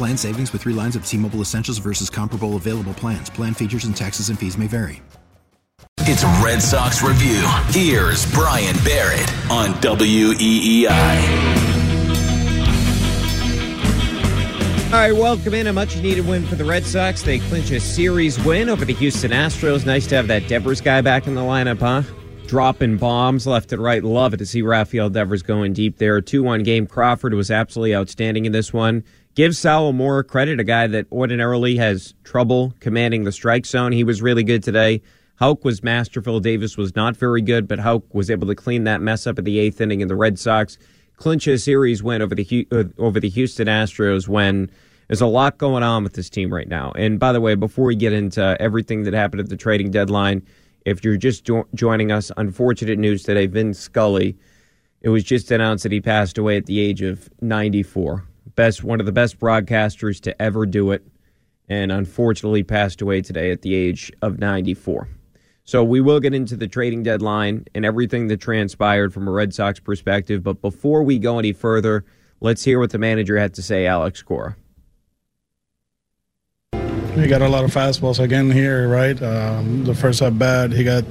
Plan savings with three lines of T Mobile Essentials versus comparable available plans. Plan features and taxes and fees may vary. It's Red Sox Review. Here's Brian Barrett on WEEI. All right, welcome in. A much needed win for the Red Sox. They clinch a series win over the Houston Astros. Nice to have that Devers guy back in the lineup, huh? Dropping bombs left and right. Love it to see Rafael Devers going deep there. 2 1 game. Crawford was absolutely outstanding in this one. Give Sal credit, a guy that ordinarily has trouble commanding the strike zone. He was really good today. Houck was masterful. Davis was not very good, but Houck was able to clean that mess up at the eighth inning, and the Red Sox clinch a series win over the uh, over the Houston Astros when there's a lot going on with this team right now. And by the way, before we get into everything that happened at the trading deadline, if you're just jo- joining us, unfortunate news today: Vin Scully. It was just announced that he passed away at the age of 94 best one of the best broadcasters to ever do it, and unfortunately passed away today at the age of 94. So we will get into the trading deadline and everything that transpired from a Red Sox perspective. But before we go any further, let's hear what the manager had to say, Alex Cora. He got a lot of fastballs again here, right? Um, the first at bat, he got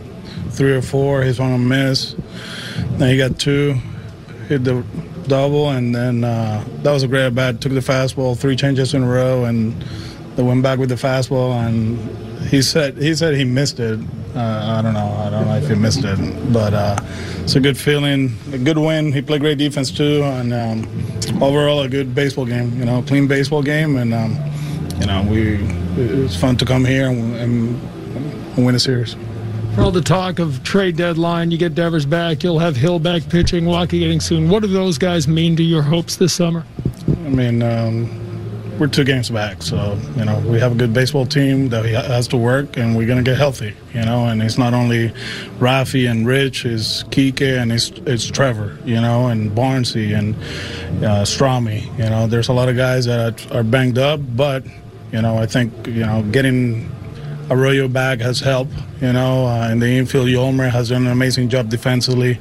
three or four. He's on a miss. Then he got two. Hit the double, and then uh, that was a great at bat. Took the fastball, three changes in a row, and they went back with the fastball. And he said he said he missed it. Uh, I don't know. I don't know if he missed it, but uh, it's a good feeling, a good win. He played great defense too, and um, overall a good baseball game. You know, clean baseball game, and um, you know we it was fun to come here and, and win a series. For all the talk of trade deadline, you get Devers back, you'll have Hill back pitching, Wacha getting soon. What do those guys mean to your hopes this summer? I mean, um, we're two games back, so you know we have a good baseball team that has to work, and we're gonna get healthy. You know, and it's not only Rafi and Rich, it's Kike and it's it's Trevor. You know, and Barnsey and uh, Strami. You know, there's a lot of guys that are banged up, but you know, I think you know getting Arroyo back has helped, you know, uh, in the infield, Yolmer has done an amazing job defensively.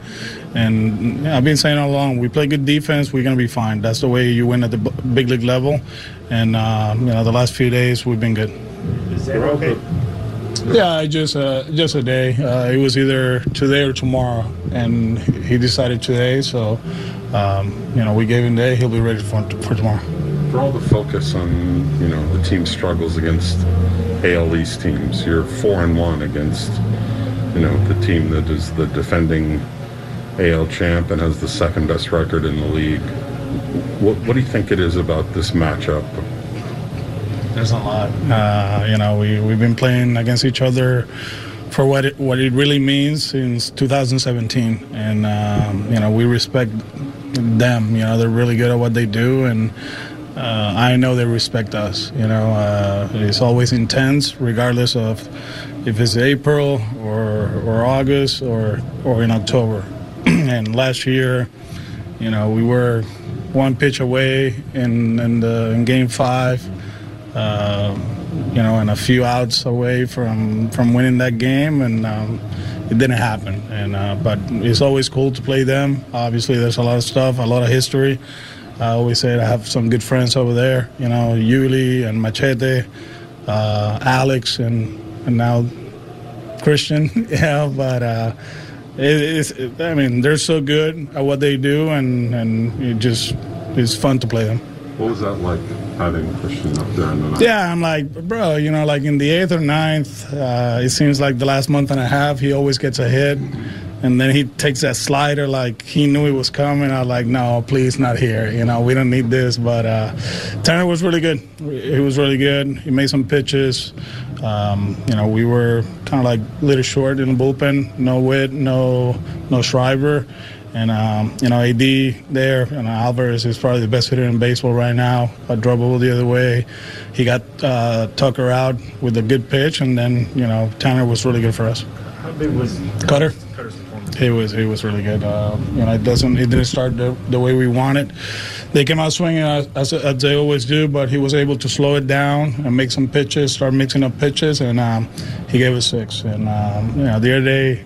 And yeah, I've been saying all along, we play good defense, we're going to be fine. That's the way you win at the big league level. And, uh, you know, the last few days, we've been good. okay? Yeah, just uh, just a day. Uh, it was either today or tomorrow, and he decided today. So, um, you know, we gave him today. He'll be ready for, for tomorrow. For all the focus on you know the team struggles against AL East teams. You're four and one against, you know, the team that is the defending AL champ and has the second best record in the league. What, what do you think it is about this matchup? There's a lot. Uh, you know, we we've been playing against each other for what it, what it really means since 2017, and um, you know we respect them. You know, they're really good at what they do, and uh, I know they respect us. You know, uh, it's always intense, regardless of if it's April or or August or or in October. and last year, you know, we were one pitch away in in, the, in Game Five. Uh, you know, and a few outs away from from winning that game, and um, it didn't happen. And uh, but it's always cool to play them. Obviously, there's a lot of stuff, a lot of history. I always said I have some good friends over there, you know, Yuli and Machete, uh, Alex, and and now Christian. yeah, but uh, it, it's, I mean, they're so good at what they do, and and it just it's fun to play them. What was that like having Christian up there in the ninth? Yeah, I'm like, bro, you know, like in the eighth or ninth, uh, it seems like the last month and a half, he always gets a hit. And then he takes that slider like he knew it was coming. I was like, no, please, not here. You know, we don't need this. But uh, Tanner was really good. He was really good. He made some pitches. Um, you know, we were kind of like a little short in the bullpen. No Witt, no no Schreiber. And, um, you know, AD there, and Alvarez is probably the best hitter in baseball right now. A dribble the other way. He got uh, Tucker out with a good pitch, and then, you know, Tanner was really good for us. How big was Kutter? Kutter's He was he was really good. Uh, you know, it doesn't it didn't start the, the way we wanted. They came out swinging as, as, as they always do, but he was able to slow it down and make some pitches, start mixing up pitches, and um, he gave us six. And um, you know, the other day,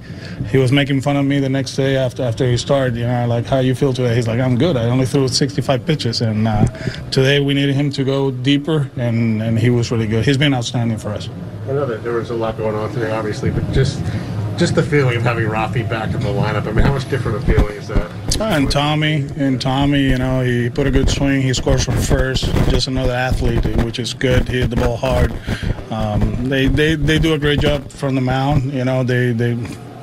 he was making fun of me the next day after after he started. You know, like how you feel today? He's like, I'm good. I only threw 65 pitches, and uh, today we needed him to go deeper, and and he was really good. He's been outstanding for us. I know that there was a lot going on today, obviously, but just just the feeling of having Rafi back in the lineup. I mean, how much different a feeling is that? And Tommy, and Tommy, you know, he put a good swing. He scores from first. Just another athlete, which is good. He hit the ball hard. Um, they, they they do a great job from the mound. You know, they they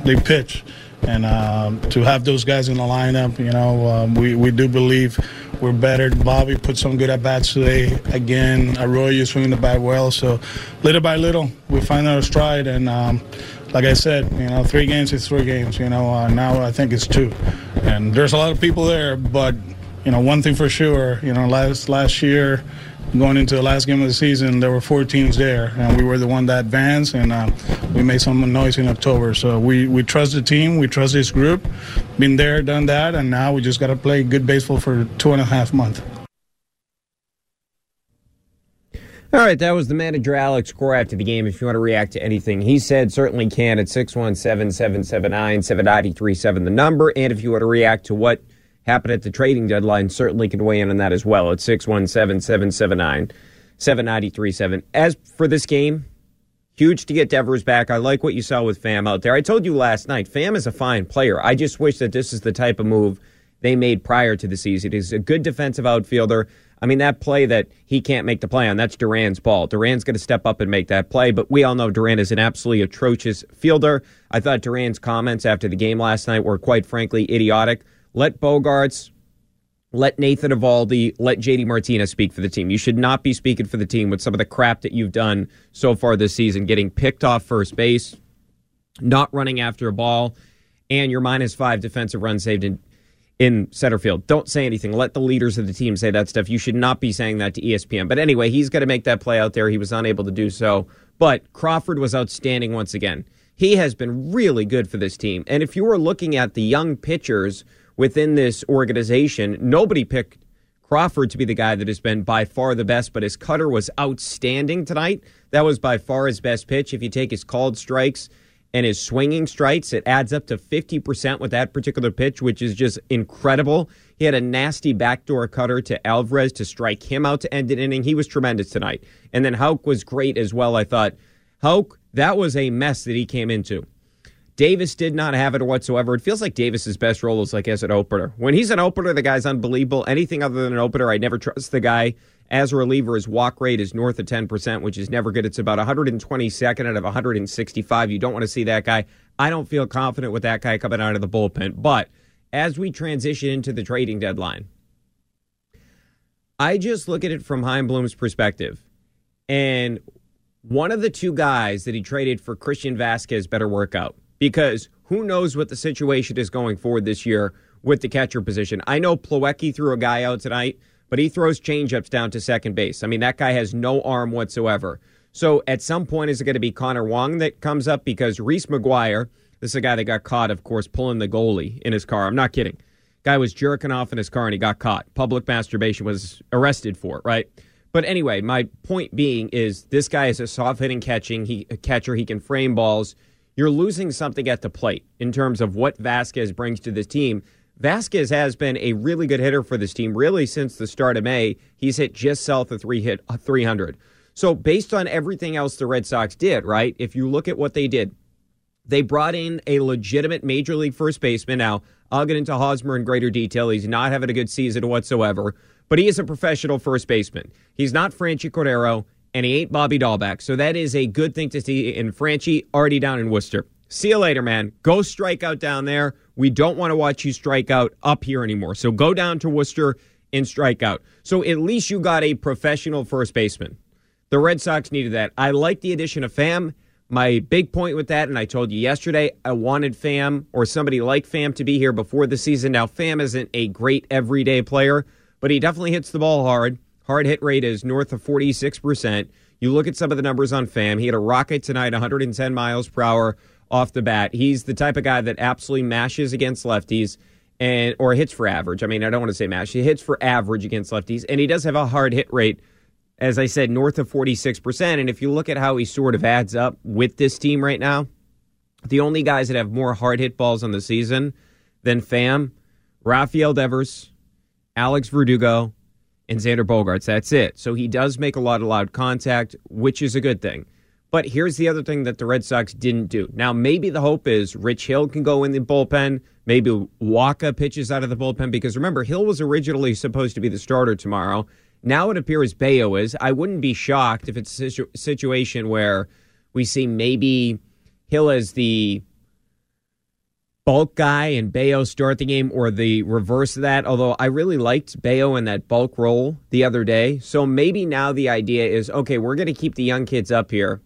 they pitch, and um, to have those guys in the lineup, you know, um, we we do believe we're better. Bobby put some good at bats today. Again, Arroyo swinging the bat well. So, little by little, we find our stride and. Um, like I said, you know, three games is three games. You know, uh, now I think it's two, and there's a lot of people there. But you know, one thing for sure, you know, last last year, going into the last game of the season, there were four teams there, and we were the one that advanced, and uh, we made some noise in October. So we we trust the team, we trust this group, been there, done that, and now we just got to play good baseball for two and a half months. All right, that was the manager Alex Cora after the game. If you want to react to anything he said, certainly can at 617 779 7937, the number. And if you want to react to what happened at the trading deadline, certainly can weigh in on that as well at 617 779 7937. As for this game, huge to get Devers back. I like what you saw with Pham out there. I told you last night, Pham is a fine player. I just wish that this is the type of move they made prior to the season. He's a good defensive outfielder. I mean, that play that he can't make the play on, that's Duran's ball. Duran's going to step up and make that play, but we all know Duran is an absolutely atrocious fielder. I thought Duran's comments after the game last night were quite frankly idiotic. Let Bogaerts, let Nathan Eovaldi, let JD Martinez speak for the team. You should not be speaking for the team with some of the crap that you've done so far this season, getting picked off first base, not running after a ball, and your minus five defensive run saved in in center field. Don't say anything. Let the leaders of the team say that stuff. You should not be saying that to ESPN. But anyway, he's going to make that play out there. He was unable to do so. But Crawford was outstanding once again. He has been really good for this team. And if you were looking at the young pitchers within this organization, nobody picked Crawford to be the guy that has been by far the best, but his cutter was outstanding tonight. That was by far his best pitch. If you take his called strikes, and his swinging strikes, it adds up to 50% with that particular pitch, which is just incredible. He had a nasty backdoor cutter to Alvarez to strike him out to end an inning. He was tremendous tonight. And then Houck was great as well, I thought. Houck, that was a mess that he came into. Davis did not have it whatsoever. It feels like Davis's best role is like as an opener. When he's an opener, the guy's unbelievable. Anything other than an opener, I never trust the guy. As a reliever, his walk rate is north of 10%, which is never good. It's about 122nd out of 165. You don't want to see that guy. I don't feel confident with that guy coming out of the bullpen. But as we transition into the trading deadline, I just look at it from Chaim perspective. And one of the two guys that he traded for Christian Vasquez better work out because who knows what the situation is going forward this year with the catcher position. I know Plawecki threw a guy out tonight, but he throws changeups down to second base. I mean, that guy has no arm whatsoever. So at some point, is it going to be Connor Wong that comes up? Because Reese McGuire, this is a guy that got caught, of course, pulling the goalie in his car. I'm not kidding. Guy was jerking off in his car and he got caught. Public masturbation was arrested for it, right? But anyway, my point being is this guy is a soft hitting catching he, catcher. He can frame balls. You're losing something at the plate in terms of what Vasquez brings to this team. Vasquez has been a really good hitter for this team, really since the start of May. He's hit just south of three hit uh, 300. So based on everything else the Red Sox did, right? If you look at what they did, they brought in a legitimate major league first baseman. Now I'll get into Hosmer in greater detail. He's not having a good season whatsoever. but he is a professional first baseman. He's not Franchy Cordero, and he ain't Bobby Dalbec. So that is a good thing to see in Franchy already down in Worcester. See you later, man. Go strike out down there. We don't want to watch you strike out up here anymore. So go down to Worcester and strike out. So at least you got a professional first baseman. The Red Sox needed that. I like the addition of Pham. My big point with that, and I told you yesterday, I wanted Pham or somebody like Pham to be here before the season. Now, Pham isn't a great everyday player, but he definitely hits the ball hard. Hard hit rate is north of 46%. You look at some of the numbers on Pham. He had a rocket tonight, 110 miles per hour off the bat. He's the type of guy that absolutely mashes against lefties and or hits for average. I mean, I don't want to say mash. He hits for average against lefties, and he does have a hard hit rate as I said, north of 46%. And if you look at how he sort of adds up with this team right now, the only guys that have more hard hit balls on the season than Pham, Rafael Devers, Alex Verdugo, and Xander Bogaerts. That's it. So he does make a lot of loud contact, which is a good thing. But here's the other thing that the Red Sox didn't do. Now, maybe the hope is Rich Hill can go in the bullpen. Maybe Wacha pitches out of the bullpen because remember, Hill was originally supposed to be the starter tomorrow. Now it appears Bello is. I wouldn't be shocked if it's a situ- situation where we see maybe Hill as the bulk guy and Bello start the game or the reverse of that. Although I really liked Bello in that bulk role the other day. So maybe now the idea is okay, we're going to keep the young kids up here.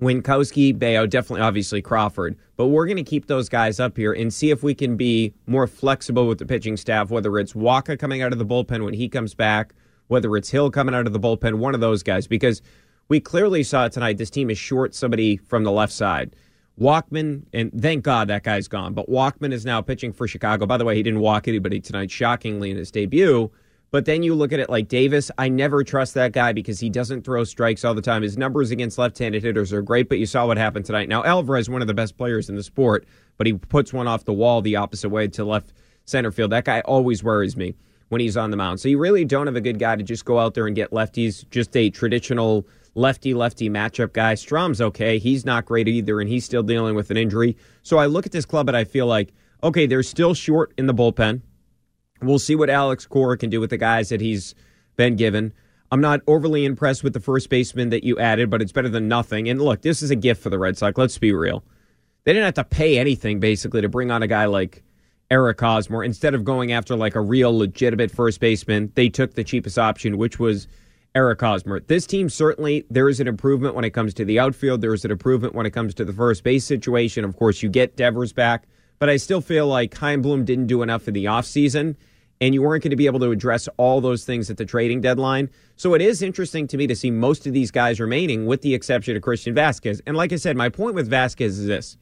Winckowski, Bello, definitely, obviously Crawford, but we're going to keep those guys up here and see if we can be more flexible with the pitching staff, whether it's Wacha coming out of the bullpen when he comes back whether it's Hill coming out of the bullpen, one of those guys, because we clearly saw tonight this team is short somebody from the left side. Walkman, and thank God that guy's gone, but Walkman is now pitching for Chicago. By the way, he didn't walk anybody tonight, shockingly, in his debut. But then you look at it like Davis. I never trust that guy because he doesn't throw strikes all the time. His numbers against left handed hitters are great, but you saw what happened tonight. Now, Alvarez, one of the best players in the sport, but he puts one off the wall the opposite way to left center field. That guy always worries me when he's on the mound. So you really don't have a good guy to just go out there and get lefties, just a traditional lefty lefty matchup guy. Strahm's okay. He's not great either, and he's still dealing with an injury. So I look at this club and I feel like, okay, they're still short in the bullpen. We'll see what Alex Cora can do with the guys that he's been given. I'm not overly impressed with the first baseman that you added, but it's better than nothing. And look, this is a gift for the Red Sox. Let's be real. They didn't have to pay anything basically to bring on a guy like Eric Hosmer. Instead of going after like a real legitimate first baseman, they took the cheapest option, which was Eric Hosmer. This team certainly there is an improvement when it comes to the outfield. There is an improvement when it comes to the first base situation. Of course, you get Devers back, but I still feel like Chaim Bloom didn't do enough in the offseason, and you weren't going to be able to address all those things at the trading deadline. So it is interesting to me to see most of these guys remaining, with the exception of Christian Vasquez. And like I said, my point with Vasquez is this: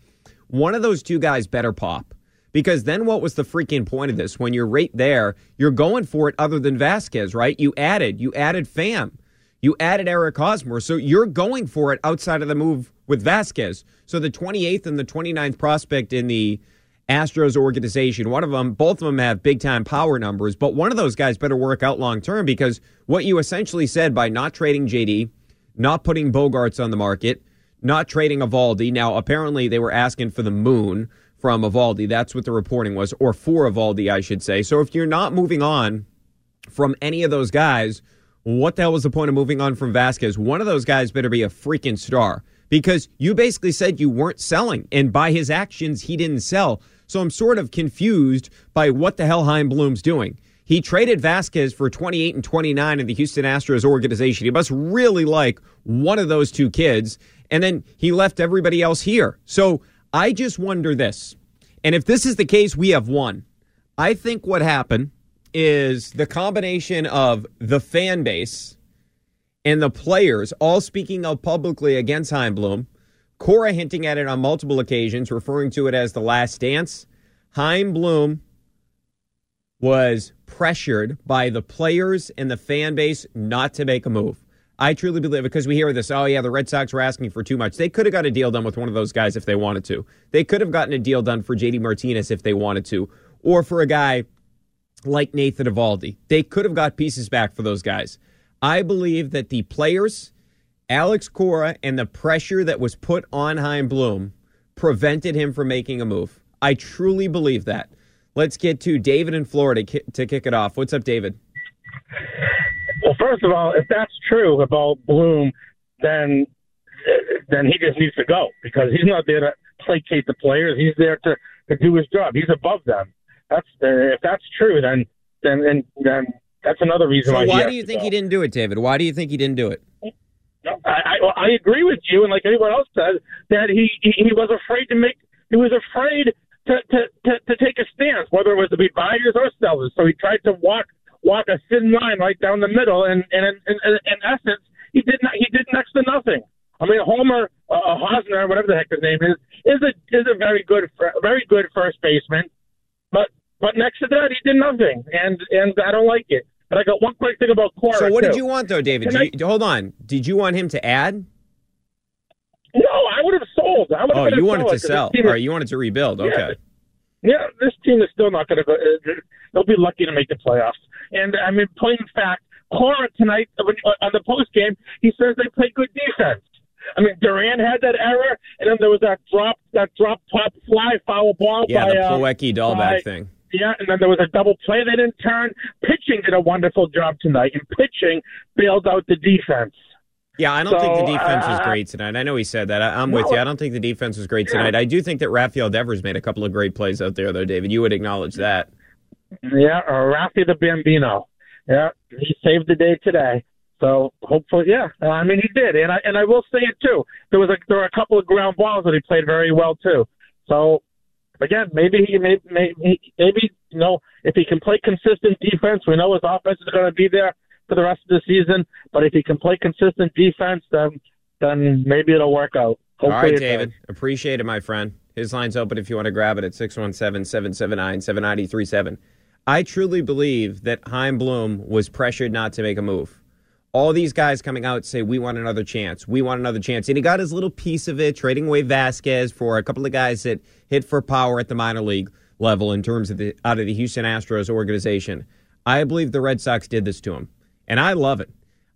one of those two guys better pop. Because then what was the freaking point of this? When you're right there, you're going for it other than Vasquez, right? You added, you added Pham. You added Eric Hosmer. So you're going for it outside of the move with Vasquez. So the 28th and the 29th prospect in the Astros organization, one of them, both of them have big time power numbers, but one of those guys better work out long term because what you essentially said by not trading JD, not putting Bogaerts on the market, not trading Eovaldi. Now, apparently they were asking for the moon from Eovaldi. That's what the reporting was, or for Eovaldi, I should say. So if you're not moving on from any of those guys, what the hell was the point of moving on from Vasquez? One of those guys better be a freaking star because you basically said you weren't selling, and by his actions, he didn't sell. So I'm sort of confused by what the hell Chaim Bloom's doing. He traded Vasquez for 28 and 29 in the Houston Astros organization. He must really like one of those two kids. And then he left everybody else here. So I just wonder this. And if this is the case, we have won. I think what happened is the combination of the fan base and the players all speaking out publicly against Chaim Bloom, Cora hinting at it on multiple occasions, referring to it as the last dance. Chaim Bloom was pressured by the players and the fan base not to make a move. I truly believe because we hear this, oh yeah, the Red Sox were asking for too much. They could have got a deal done with one of those guys if they wanted to. They could have gotten a deal done for JD Martinez if they wanted to, or for a guy like Nathan Eovaldi. They could have got pieces back for those guys. I believe that the players, Alex Cora, and the pressure that was put on Chaim Bloom prevented him from making a move. I truly believe that. Let's get to David in Florida to kick it off. What's up, David? Well, first of all, if that's true about Bloom, then then he just needs to go because he's not there to placate the players. He's there to, to do his job. He's above them. That's uh, if that's true, then then then, then that's another reason So why. why do you think go. he didn't do it, David? Why do you think he didn't do it? I, I, I agree with you, and like anyone else said, that he, he he was afraid to make. He was afraid to to, to to take a stance, whether it was to be buyers or sellers. So he tried to walk walk a thin line right down the middle, and and in, in, in essence, he did not. He did next to nothing. I mean, Homer uh, Hosner, whatever the heck his name is, is a is a very good very good first baseman, but but next to that, he did nothing, and and I don't like it. But I got one quick thing about Cora. So what did you want though, David? Did you, hold on. Did you want him to add? No, I would have sold. I would have Oh, you wanted to sell. All right, you wanted to rebuild. Yeah. Okay. Yeah, this team is still not going to go. Uh, they'll be lucky to make the playoffs. And I mean, plain fact, Cora tonight uh, uh, on the post game, he says they play good defense. I mean, Duran had that error, and then there was that drop, that drop top fly foul ball Yeah, by the uh, Plawecki by- Dalbec thing. Yeah, and then there was a double play they didn't turn. Pitching did a wonderful job tonight, and pitching bailed out the defense. Yeah, I don't think the defense was uh, great tonight. I know he said that. I, I'm with you. I don't think the defense was great tonight. I do think that Rafael Devers made a couple of great plays out there, though, David. You would acknowledge that. Yeah, uh, Rafi the Bambino. Yeah, he saved the day today. So hopefully, yeah. Uh, I mean, he did, and I and I will say it too. There was a there were a couple of ground balls that he played very well too. So again, maybe he maybe maybe, maybe you know if he can play consistent defense, we know his offense is going to be there for the rest of the season. But if he can play consistent defense, then then maybe it'll work out. Hopefully All right, David. does. Appreciate it, my friend. His line's open if you want to grab it at 617 779 7937. I truly believe that Chaim Bloom was pressured not to make a move. All these guys coming out say, We want another chance. We want another chance. And he got his little piece of it, trading away Vasquez for a couple of guys that hit for power at the minor league level in terms of the out of the Houston Astros organization. I believe the Red Sox did this to him. And I love it.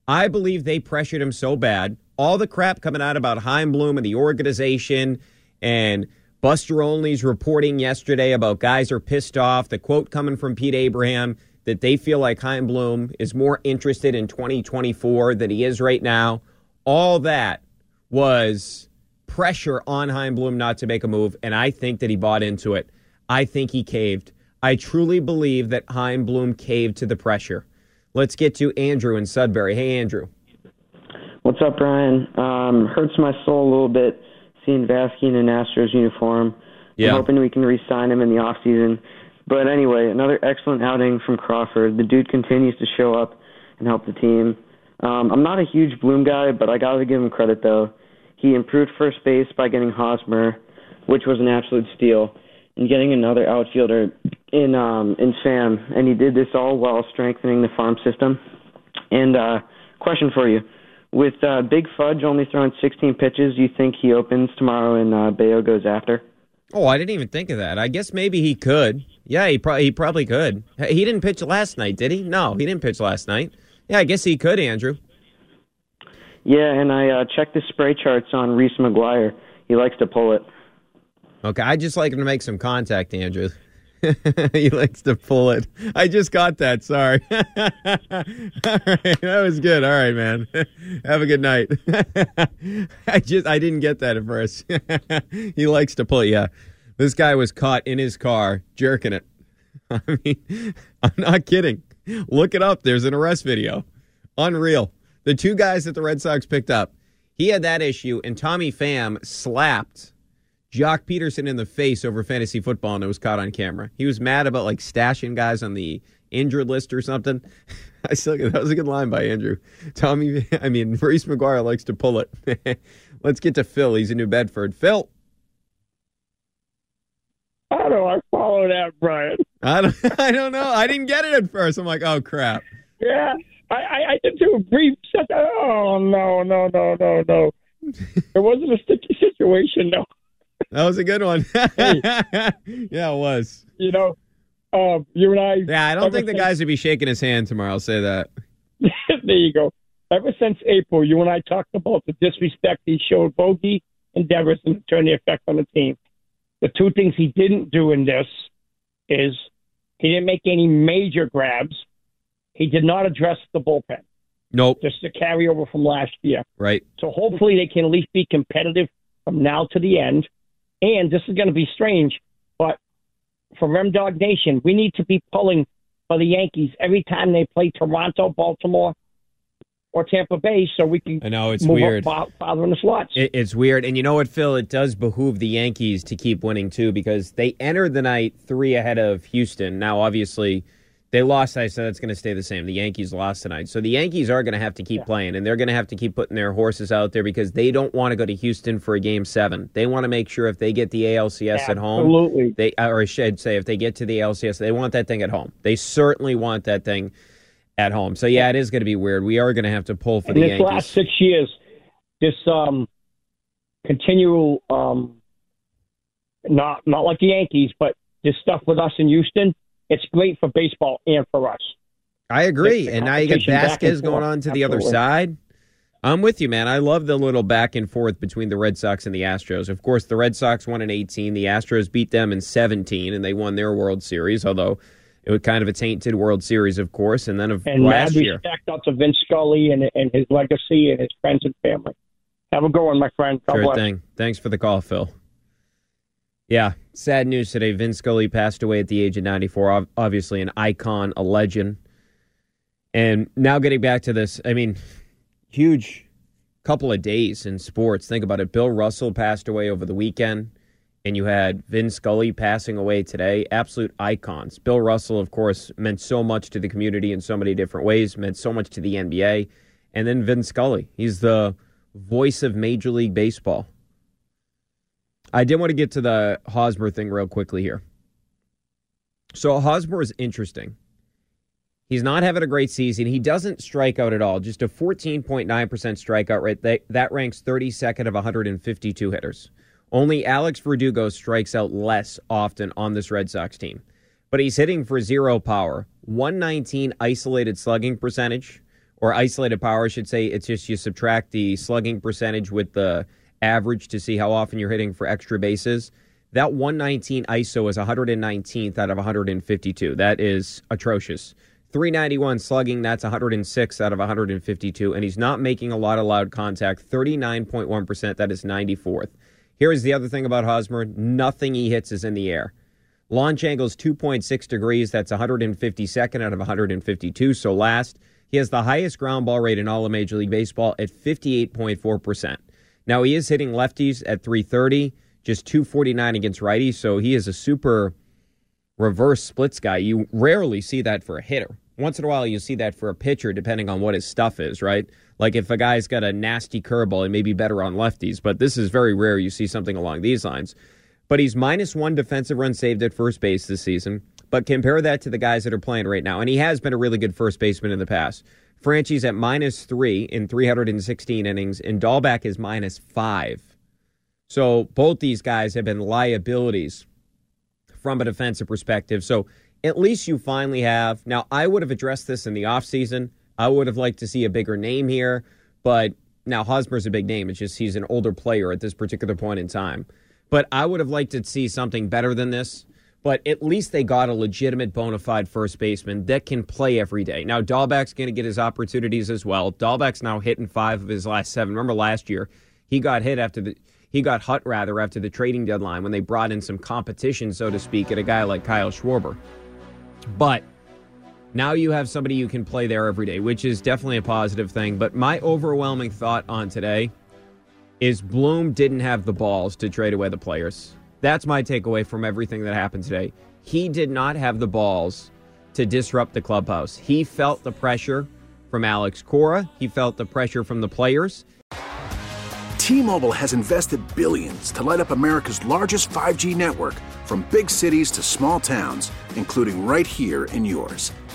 I believe they pressured him so bad. All the crap coming out about Chaim Bloom and the organization and Buster Olney's reporting yesterday about guys are pissed off. The quote coming from Pete Abraham that they feel like Chaim Bloom is more interested in 2024 than he is right now. All that was pressure on Chaim Bloom not to make a move, and I think that he bought into it. I think he caved. I truly believe that Chaim Bloom caved to the pressure. Let's get to Andrew in Sudbury. Hey, Andrew. What's up, Brian? Um, hurts my soul a little bit seeing Vasquez in an Astros uniform. Yeah. I'm hoping we can re-sign him in the off season. But anyway, another excellent outing from Crawford. The dude continues to show up and help the team. Um, I'm not a huge Bloom guy, but I got to give him credit though. He improved first base by getting Hosmer, which was an absolute steal, and getting another outfielder in um, in Pham, and he did this all while strengthening the farm system. And uh, question for you: With uh, Big Fudge only throwing 16 pitches, do you think he opens tomorrow and uh, Bello goes after? Oh, I didn't even think of that. I guess maybe he could. Yeah, he, pro- he probably could. He didn't pitch last night, did he? No, he didn't pitch last night. Yeah, I guess he could, Andrew. Yeah, and I uh, checked the spray charts on Reese McGuire. He likes to pull it. Okay, I just like him to make some contact, Andrew. he likes to pull it. I just got that. Sorry. All right, that was good. All right, man. Have a good night. I just I didn't get that at first. he likes to pull. Yeah, this guy was caught in his car jerking it. I mean, I'm not kidding. Look it up. There's an arrest video. Unreal. The two guys that the Red Sox picked up. He had that issue, and Tommy Pham slapped Joc Pederson in the face over fantasy football, and it was caught on camera. He was mad about like stashing guys on the injured list or something. I still that was a good line by Andrew. Tommy, I mean Reese McGuire likes to pull it. Let's get to Phil. He's in New Bedford. Phil, How do I follow that, Brian? I don't, I don't know. I didn't get it at first. I'm like, oh crap. Yeah, I, I, I did do a brief. Set, oh no, no, no, no, no! It wasn't a sticky situation, no. That was a good one. yeah, it was. You know, uh, you and I. Yeah, I don't think the since- guys would be shaking his hand tomorrow. I'll say that. there you go. Ever since April, you and I talked about the disrespect he showed Bogey and Devers and turn the effect on the team. The two things he didn't do in this is he didn't make any major grabs, he did not address the bullpen. Nope. Just a carryover from last year. Right. So hopefully they can at least be competitive from now to the end. And this is going to be strange, but for Rem Dog Nation, we need to be pulling for the Yankees every time they play Toronto, Baltimore, or Tampa Bay, so we can. I know it's weird. Up in the slots. It, it's weird. And you know what, Phil? It does behoove the Yankees to keep winning, too, because they entered the night three ahead of Houston. Now, obviously, they lost. I said that's going to stay the same. The Yankees lost tonight. So the Yankees are going to have to keep playing, and they're going to have to keep putting their horses out there because they don't want to go to Houston for a game seven. They want to make sure if they get the ALCS at home, Absolutely. they or I should say if they get to the ALCS, they want that thing at home. They certainly want that thing at home. So yeah, it is going to be weird. We are going to have to pull for in the this Yankees. last six years, this um, continual um, not not like the Yankees, but this stuff with us in Houston, it's great for baseball and for us. I agree. And now you competition Vasquez going on to the other side. I'm with you, man. I love the little back and forth between the Red Sox and the Astros. Of course, the Red Sox won in 18. The Astros beat them in 17, and they won their World Series, although it was kind of a tainted World Series, of course. And then of And last mad year. out to Vince Scully and, and his legacy and his friends and family. Have a good one, my friend. God Sure bless. thing. Thanks for the call, Phil. Yeah, sad news today. Vince Scully passed away at the age of 94. Obviously, an icon, a legend. And now getting back to this, I mean, huge couple of days in sports. Think about it. Bill Russell passed away over the weekend, and you had Vince Scully passing away today. Absolute icons. Bill Russell, of course, meant so much to the community in so many different ways, meant so much to the NBA. And then Vince Scully. He's the voice of Major League Baseball. I did want to get to the Hosmer thing real quickly here. So Hosmer is interesting. He's not having a great season. He doesn't strike out at all. Just a 14.9% strikeout rate. That, that ranks 32nd of 152 hitters. Only Alex Verdugo strikes out less often on this Red Sox team. But he's hitting for zero power. 119 isolated slugging percentage, or isolated power, I should say. It's just you subtract the slugging percentage with the average to see how often you're hitting for extra bases. That 119 ISO is 119th out of 152. That is atrocious. 391 slugging, that's 106 out of 152. And he's not making a lot of loud contact. 39.1%, that is 94th. Here's the other thing about Hosmer nothing he hits is in the air. Launch angle is 2.6 degrees. That's 152nd out of 152. So last, he has the highest ground ball rate in all of Major League Baseball at 58.4%. Now, he is hitting lefties at 330, just 249 against righties. So he is a super reverse splits guy. You rarely see that for a hitter. Once in a while, you see that for a pitcher, depending on what his stuff is, right? Like if a guy's got a nasty curveball, he may be better on lefties, but this is very rare you see something along these lines. But he's minus one defensive run saved at first base this season. But compare that to the guys that are playing right now. And he has been a really good first baseman in the past. Franchy's at minus three in 316 innings, and Dalbec is minus five. So both these guys have been liabilities from a defensive perspective. So at least you finally have. Now, I would have addressed this in the offseason. I would have liked to see a bigger name here, but now Hosmer's a big name. It's just he's an older player at this particular point in time. But I would have liked to see something better than this. But at least they got a legitimate bona fide first baseman that can play every day. Now, Dalbec's going to get his opportunities as well. Dalbec's now hitting five of his last seven. Remember last year, he got hit after the he got hut rather after the trading deadline when they brought in some competition, so to speak, at a guy like Kyle Schwarber. But now you have somebody you can play there every day, which is definitely a positive thing. But my overwhelming thought on today is Bloom didn't have the balls to trade away the players. That's my takeaway from everything that happened today. He did not have the balls to disrupt the clubhouse. He felt the pressure from Alex Cora, he felt the pressure from the players. T-Mobile has invested billions to light up America's largest 5G network from big cities to small towns, including right here in yours.